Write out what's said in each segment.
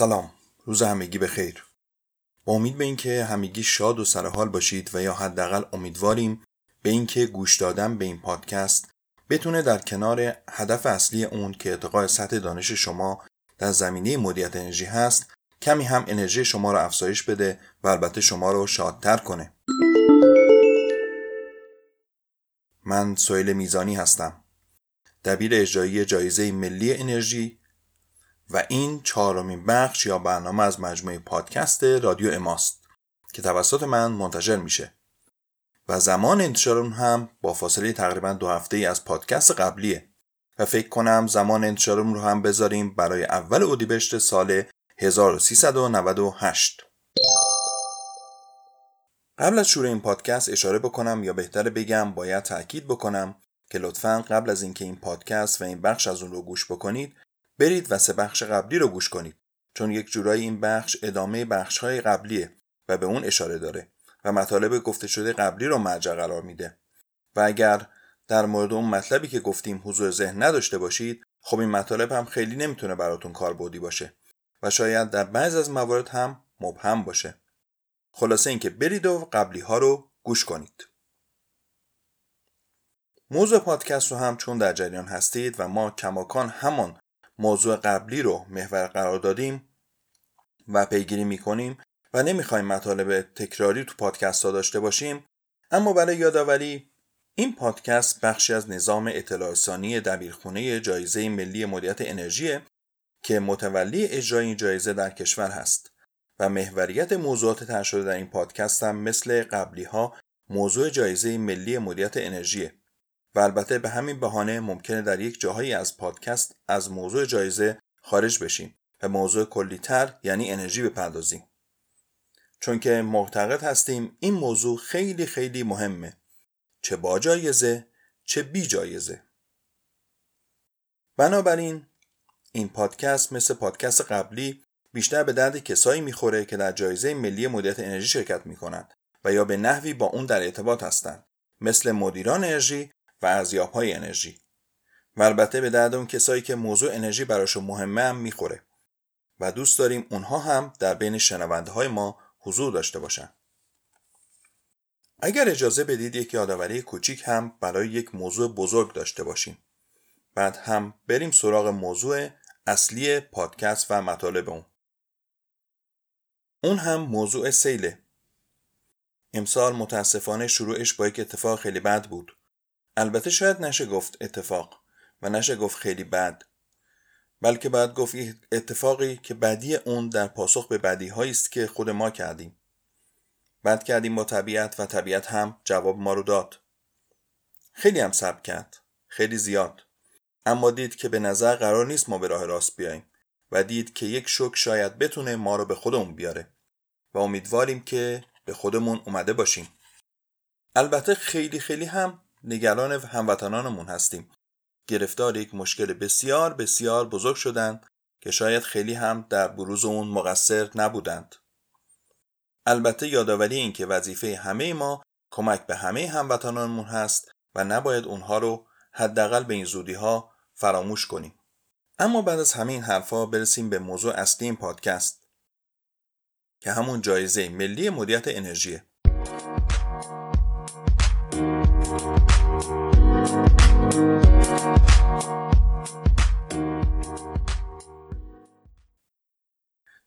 سلام روز همگی به خیر با امید به اینکه همگی شاد و سرحال باشید و یا حداقل امیدواریم به اینکه گوش دادن به این پادکست بتونه در کنار هدف اصلی اون که ارتقاء سطح دانش شما در زمینه مدیریت انرژی هست کمی هم انرژی شما رو افزایش بده و البته شما رو شادتر کنه. من سویل میزانی هستم. دبیر اجرایی جایزه ملی انرژی و این چهارمین بخش یا برنامه از مجموعه پادکست رادیو اماست که توسط من منتشر میشه. و زمان انتشار اون هم با فاصله تقریبا دو هفته ای از پادکست قبلیه. و فکر کنم زمان انتشار اون رو هم بذاریم برای اول اردیبهشت سال 1398 قبل از شروع این پادکست اشاره بکنم یا بهتر بگم باید تاکید بکنم که لطفا قبل از اینکه این پادکست و این بخش از اون رو گوش بکنید برید و سه بخش قبلی رو گوش کنید چون یک جورایی این بخش ادامه بخش های قبلیه و به اون اشاره داره و مطالب گفته شده قبلی رو مرجع قرار میده. و اگر در مورد اون مطلبی که گفتیم حضور ذهن نداشته باشید خب این مطالب هم خیلی نمی‌تونه براتون کاربردی باشه و شاید در بعض از موارد هم مبهم باشه. خلاصه اینکه برید و قبلی ها رو گوش کنید. موضوع پادکست رو هم چون در جریان هستید و ما کماکان همان موضوع قبلی رو محور قرار دادیم و پیگیری می‌کنیم و نمی‌خوایم مطالب تکراری تو پادکست ها داشته باشیم. اما برای یادآوری این پادکست بخشی از نظام اطلاع ثانی دبیرخونه جایزه ملی مدیریت انرژی که متولی اجرای این جایزه در کشور هست و محوریت موضوعات طرح شده در این پادکست هم مثل قبلی ها موضوع جایزه ملی مدیریت انرژی. و البته به همین بهانه ممکنه در یک جاهایی از پادکست از موضوع جایزه خارج بشیم و موضوع کلیتر یعنی انرژی بپردازیم. چون که معتقد هستیم این موضوع خیلی خیلی مهمه. چه با جایزه چه بی جایزه. بنابراین این پادکست مثل پادکست قبلی بیشتر به درد کسایی می‌خوره که در جایزه ملی مدیریت انرژی شرکت می‌کنند و یا به نحوی با اون در ارتباط هستند. مثل مدیران انرژی و ارزیاب های انرژی. و البته به درد اون کسایی که موضوع انرژی براشون مهمه هم می‌خوره. و دوست داریم اونها هم در بین شنونده های ما حضور داشته باشن. اگر اجازه بدید یک یادآوری کوچیک هم برای یک موضوع بزرگ داشته باشیم. بعد هم بریم سراغ موضوع اصلی پادکست و مطالب اون. اون هم موضوع سیله. امسال متاسفانه شروعش با یک اتفاق خیلی بد بود. البته شاید نشه گفت اتفاق و نشه گفت خیلی بد بلکه باید گفت اتفاقی که بدی اون در پاسخ به بدی هایی است که خود ما کردیم. بد کردیم با طبیعت و طبیعت هم جواب ما رو داد. خیلی هم سب کرد خیلی زیاد. اما دید که به نظر قرار نیست ما به راه راست بیاییم و دید که یک شک شاید بتونه ما رو به خودمون بیاره و امیدواریم که به خودمون اومده باشیم. البته خیلی خیلی هم نگران هموطنانمون هستیم. گرفتار یک مشکل بسیار بسیار بزرگ شدند که شاید خیلی هم در بروز اون مقصر نبودند. البته یادآوری این که وظیفه همه ما کمک به همه هموطنانمون هست و نباید اونها رو حداقل به این زودی ها فراموش کنیم. اما بعد از همه این حرفها برسیم به موضوع اصلی این پادکست که همون جایزه ملی مدیریت انرژیه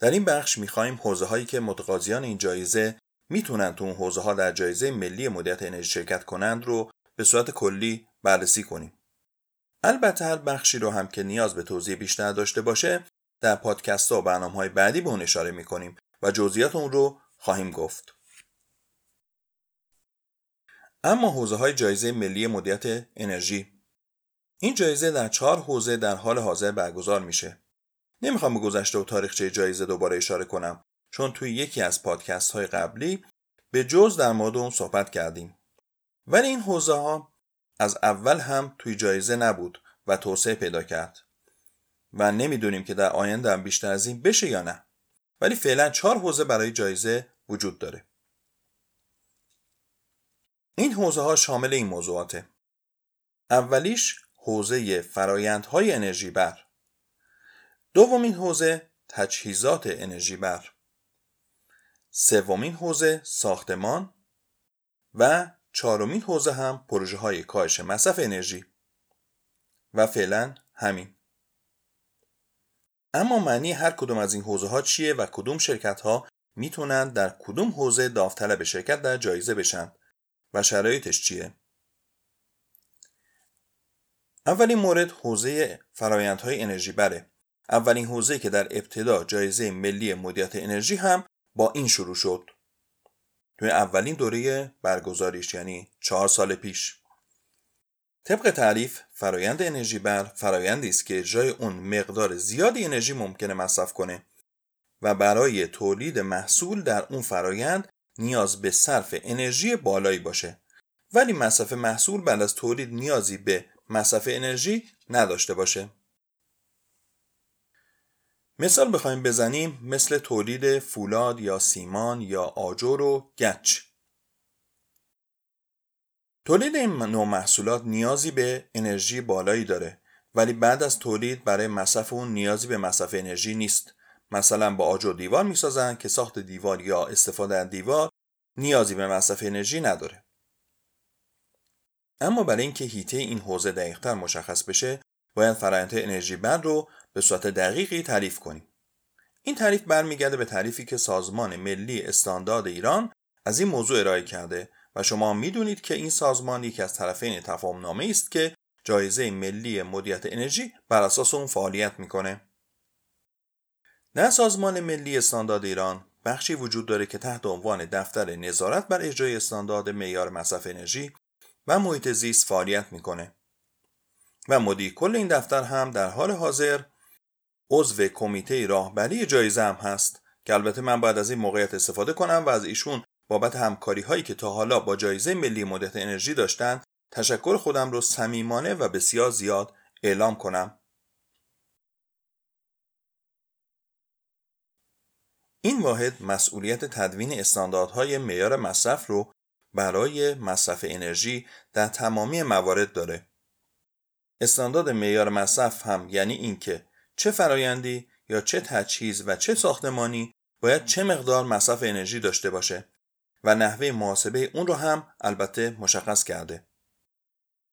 در این بخش می‌خواهیم حوزه هایی که متقاضیان این جایزه می‌تونن تو اون حوزه ها در جایزه ملی مدیریت انرژی شرکت کنند رو به صورت کلی بررسی کنیم. البته هر بخشی رو هم که نیاز به توضیح بیشتر داشته باشه در پادکست ها و برنامه های بعدی به اون اشاره می‌کنیم و جزئیات اون رو خواهیم گفت. اما حوزه های جایزه ملی مدیریت انرژی این جایزه در چهار حوزه در حال حاضر برگزار میشه نمی‌خوام به گذشته و تاریخچه جایزه دوباره اشاره کنم چون توی یکی از پادکست های قبلی به جز در مورد اون صحبت کردیم. ولی این حوزه ها از اول هم توی جایزه نبود و توسعه پیدا کرد. و نمی‌دونیم که در آینده هم بیشتر از این بشه یا نه. ولی فعلا چهار حوزه برای جایزه وجود داره. این حوزه ها شامل این موضوعاته. اولیش حوزه فرایندهای انرژی بر. دومین حوزه تجهیزات انرژی بر. سومین حوزه ساختمان و چهارمین حوزه هم پروژه های کاهش مصرف انرژی. و فعلا همین. اما معنی هر کدوم از این حوزه ها چیه و کدوم شرکت ها می‌تونن در کدوم حوزه داوطلب شرکت در جایزه بشن و شرایطش چیه؟ اولین مورد حوزه فرایندهای انرژی بره. اولین حوزه که در ابتدا جایزه ملی مدیریت انرژی هم با این شروع شد. توی اولین دوره برگزاریش یعنی چهار سال پیش. طبق تعریف فرایند انرژی بر فرایندی است که اجرای اون مقدار زیادی انرژی ممکنه مصرف کنه و برای تولید محصول در اون فرایند نیاز به صرف انرژی بالایی باشه. ولی مصرف محصول بعد از تولید نیازی به مصرف انرژی نداشته باشه. مثال بخوایم بزنیم مثل تولید فولاد یا سیمان یا آجر و گچ. تولید این نوع محصولات نیازی به انرژی بالایی داره ولی بعد از تولید برای مصرف اون نیازی به مصرف انرژی نیست. مثلا با آجر دیوار می‌سازن که ساخت دیوار یا استفاده از دیوار نیازی به مصرف انرژی نداره. اما برای اینکه هیته این حوزه دقیقتر مشخص بشه باید فرآیند انرژی بند رو به صورت دقیقی تعریف کنیم این تعریف برمیگرده به تعریفی که سازمان ملی استاندارد ایران از این موضوع ارائه کرده و شما می‌دونید که این سازمان یکی از طرفین تفاهم نامه است که جایزه ملی مدیریت انرژی بر اساس اون فعالیت می‌کنه. در سازمان ملی استاندارد ایران بخشی وجود داره که تحت عنوان دفتر نظارت بر اجرای استاندارد معیار مصرف انرژی و محیط زیست فعالیت می‌کنه. و مدیر کل این دفتر هم در حال حاضر عضو کمیته راهبری جایزه هم هست که البته من باید از این موقعیت استفاده کنم و از ایشون بابت همکاری هایی که تا حالا با جایزه ملی مدت انرژی داشتن تشکر خودم رو صمیمانه و بسیار زیاد اعلام کنم. این واحد مسئولیت تدوین استانداردهای معیار مصرف رو برای مصرف انرژی در تمامی موارد داره. استاندارد معیار مصرف هم یعنی اینکه چه فرایندی یا چه تجهیز و چه ساختمانی باید چه مقدار مصرف انرژی داشته باشه و نحوه محاسبه اون رو هم البته مشخص کرده.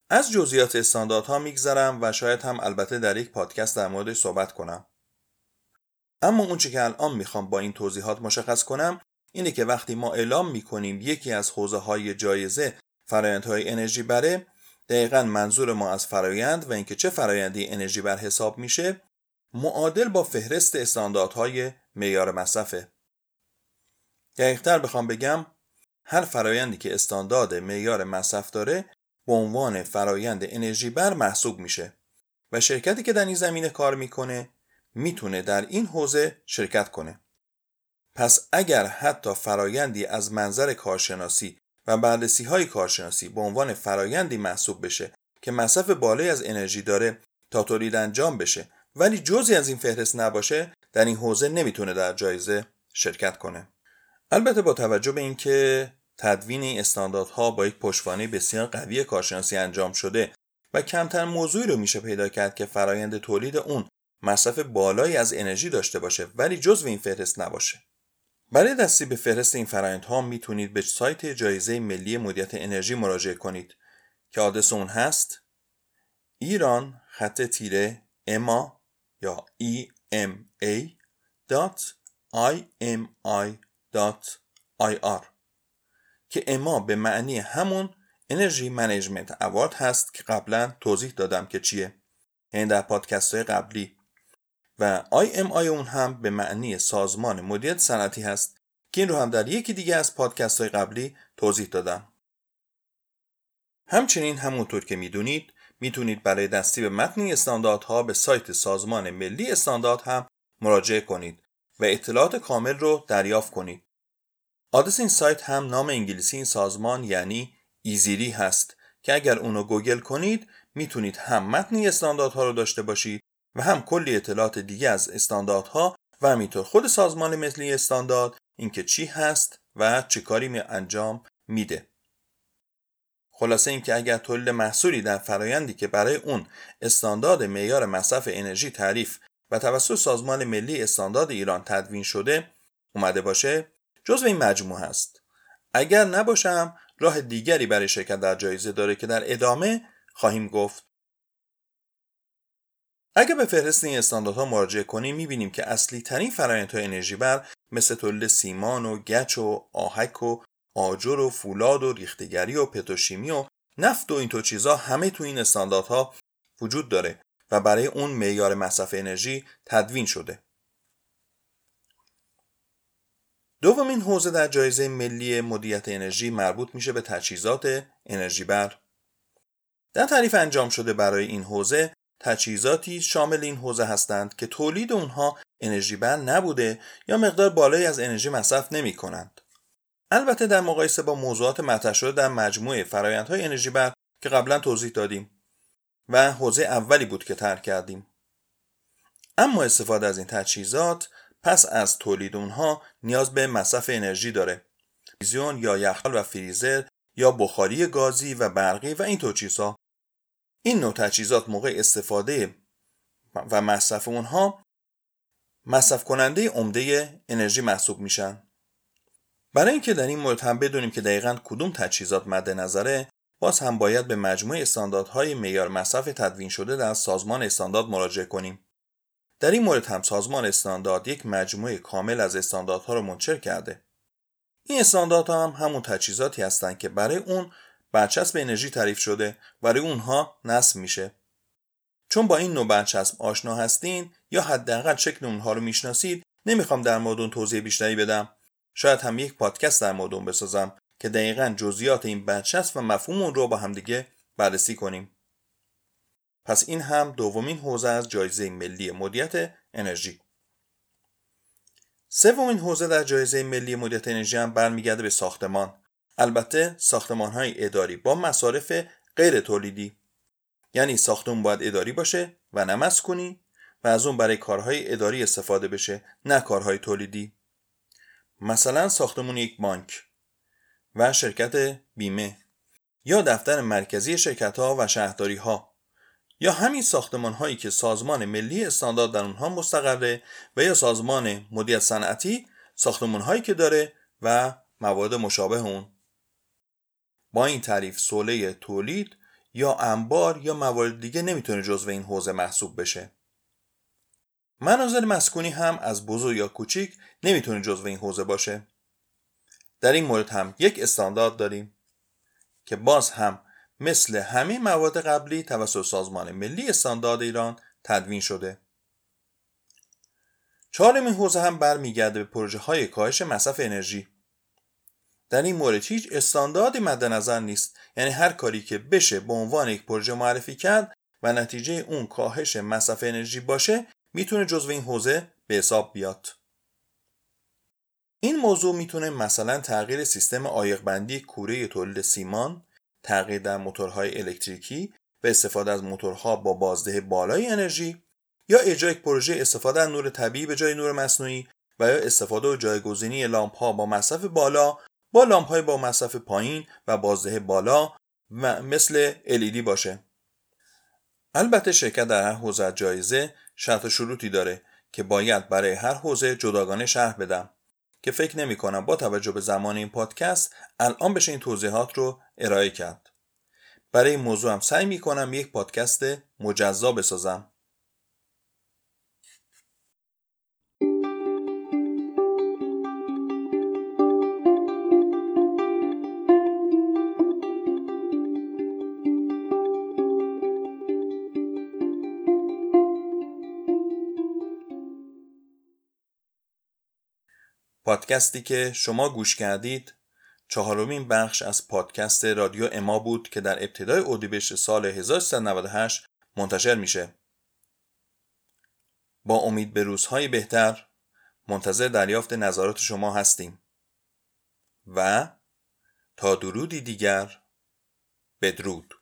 از جزئیات استانداردها میگذرم و شاید هم البته در یک پادکست در موردش صحبت کنم. اما اون که الان می‌خوام با این توضیحات مشخص کنم اینه که وقتی ما اعلام می‌کنیم یکی از حوزه های جایزه فرایندهای انرژی بره دقیقا منظور ما از فرایند و اینکه چه فرایندی انرژی بر حساب میشه معادل با فهرست استانداردهای معیار مصرفه. دقیقتر بخوام بگم هر فرایندی که استاندارد معیار مصرف داره به عنوان فرایند انرژی بر محسوب میشه و شرکتی که در این زمینه کار می‌کنه می‌تونه در این حوزه شرکت کنه. پس اگر حتی فرایندی از منظر کارشناسی و بررسی های کارشناسی به عنوان فرایندی محسوب بشه که مصرف بالایی از انرژی داره تا تولید انجام بشه ولی جزی از این فهرست نباشه در این حوزه نمی‌تونه در جایزه شرکت کنه. البته با توجه به اینکه تدوین این استانداردها با یک پشتوانه بسیار قوی کارشناسی انجام شده و کمتر موضوعی رو میشه پیدا کرد که فرایند تولید اون مصرف بالایی از انرژی داشته باشه ولی جزو این فهرست نباشه. برای دستی به فهرست این فرایندها می‌تونید به سایت جایزه ملی مدیریت انرژی مراجعه کنید که آدرس اون هست ایران خط تیره اما یا ema.imi.ir که اما به معنی همون انرژی منیجمنت اوارد هست که قبلا توضیح دادم که چیه. یعنی در پادکست های قبلی. و IMI اون هم به معنی سازمان مدیریت صنعتی هست. که این رو هم در یکی دیگه از پادکست های قبلی توضیح دادم. همچنین همونطور که می‌دونید می‌تونید برای دستی به متن استانداردها به سایت سازمان ملی استاندارد هم مراجعه کنید و اطلاعات کامل رو دریافت کنید. آدرس این سایت هم نام انگلیسی این سازمان یعنی ایزیری هست که اگر اونو گوگل کنید می‌تونید هم متن استانداردها رو داشته باشید و هم کلی اطلاعات دیگه از استانداردها و همینطور خود سازمان ملی استاندارد اینکه چی هست و چه کاری می انجام میده خلاصه اینکه اگر تولید محصولی در فرایندی که برای اون استاندارد معیار مصرف انرژی تعریف و توسط سازمان ملی استاندارد ایران تدوین شده اومده باشه جزو این مجموعه هست. اگر نباشم راه دیگری برای شرکت در جایزه داره که در ادامه خواهیم گفت. اگر به فهرست این استانداردها مراجعه کنیم می‌بینیم که اصلی ترین فرایندهای انرژی بر مثل تولید سیمان و گچ و آهک و آجر و فولاد و ریختگری و پتروشیمی و نفت و اینطور چیزا همه تو این استانداردها وجود داره و برای اون معیار مصرف انرژی تدوین شده. دومین حوزه در جایزه ملی مدیریت انرژی مربوط میشه به تجهیزات انرژی بر. در تعریف انجام شده برای این حوزه تجهیزاتی شامل این حوزه هستند که تولید اونها انرژی بر نبوده یا مقدار بالایی از انرژی مصرف نمی کنند. البته در مقایسه با موضوعات مطرح شده در مجموعه فرایندهای انرژی بر که قبلا توضیح دادیم و حوزه اولی بود که ترک کردیم. اما استفاده از این تجهیزات پس از تولید اونها نیاز به مصرف انرژی داره. تلویزیون یا یخچال و فریزر یا بخاری گازی و برقی و این چیزها این نوع تجهیزات موقع استفاده و مصرف اونها مصرف کننده عمده انرژی محسوب میشن برای اینکه در این مورد هم بدونیم که دقیقا کدوم تجهیزات مد نظره باز هم باید به مجموعه استانداردهای معیار مصرف تدوین شده در سازمان استاندارد مراجعه کنیم. در این مورد هم سازمان استاندارد یک مجموعه کامل از استانداردها رو منشر کرده. این استانداردها هم همون تجهیزاتی هستند که برای اون برچسب انرژی تعریف شده و روی اونها نصب میشه. چون با این نوع برچسب آشنا هستین یا حداقل شکل اونها رو می‌شناسید نمی‌خوام در مورد اون توضیح بیشتری بدم. شاید هم یک پادکست در مورد اون بسازم که دقیقا جزئیات این برچسب و مفهوم اون رو با همدیگه بررسی کنیم. پس این هم دومین حوزه از جایزه ملی مدیریت انرژی. سومین حوزه در جایزه ملی مدیریت انرژی هم برمیگرده به ساختمان. البته ساختمان های اداری با مصارف غیر تولیدی. یعنی ساختمون باید اداری باشه و نه کنی و از اون برای کارهای اداری استفاده بشه نه کارهای تولیدی. مثلا ساختمون یک بانک و شرکت بیمه یا دفتر مرکزی شرکت ها و شهرداری ها یا همین ساختمان هایی که سازمان ملی استاندارد در اونها مستقره و یا سازمان مدیریت صنعتی ساختمان هایی که داره و موارد مشابه اون. با این تعریف سوله تولید یا انبار یا موارد دیگه نمی‌تونه جزو این حوزه محسوب بشه. مناظر مسکونی هم از بزرگ یا کوچیک نمی‌تونه جزو این حوزه باشه. در این مورد هم یک استاندارد داریم که باز هم مثل همه مواد قبلی توسط سازمان ملی استاندارد ایران تدوین شده. چهارمین حوزه هم برمیگرده به پروژه های کاهش مصرف انرژی. در این مورد هیچ استانداردی مد نظر نیست. یعنی هر کاری که بشه به عنوان یک پروژه معرفی کرد و نتیجه اون کاهش مصرف انرژی باشه می‌تونه جزو این حوزه به حساب بیاد. این موضوع می‌تونه مثلا تغییر سیستم آیقبندی کوره تولید سیمان تغییر در موتورهای الکتریکی و استفاده از موتورها با بازده بالای انرژی یا اجرای پروژه استفاده از نور طبیعی به جای نور مصنوعی و یا استفاده و جایگزینی لامپ ها با مصرف بالا با لامپ های با مصرف پایین و بازده بالا مثل LED باشه. البته شرکت در هر حوزه جایزه شرط شروطی داره که باید برای هر حوزه جداگانه شرح بدم. که فکر نمی کنم با توجه به زمان این پادکست الان بشه این توضیحات رو ارائه کرد. برای این موضوع هم سعی می کنم یک پادکست مجزا بسازم. پادکستی که شما گوش کردید چهارمین بخش از پادکست رادیو اما بود که در ابتدای اردیبهشت سال 1398 منتشر میشه. با امید به روزهای بهتر منتظر دریافت نظرات شما هستیم و تا درودی دیگر بدرود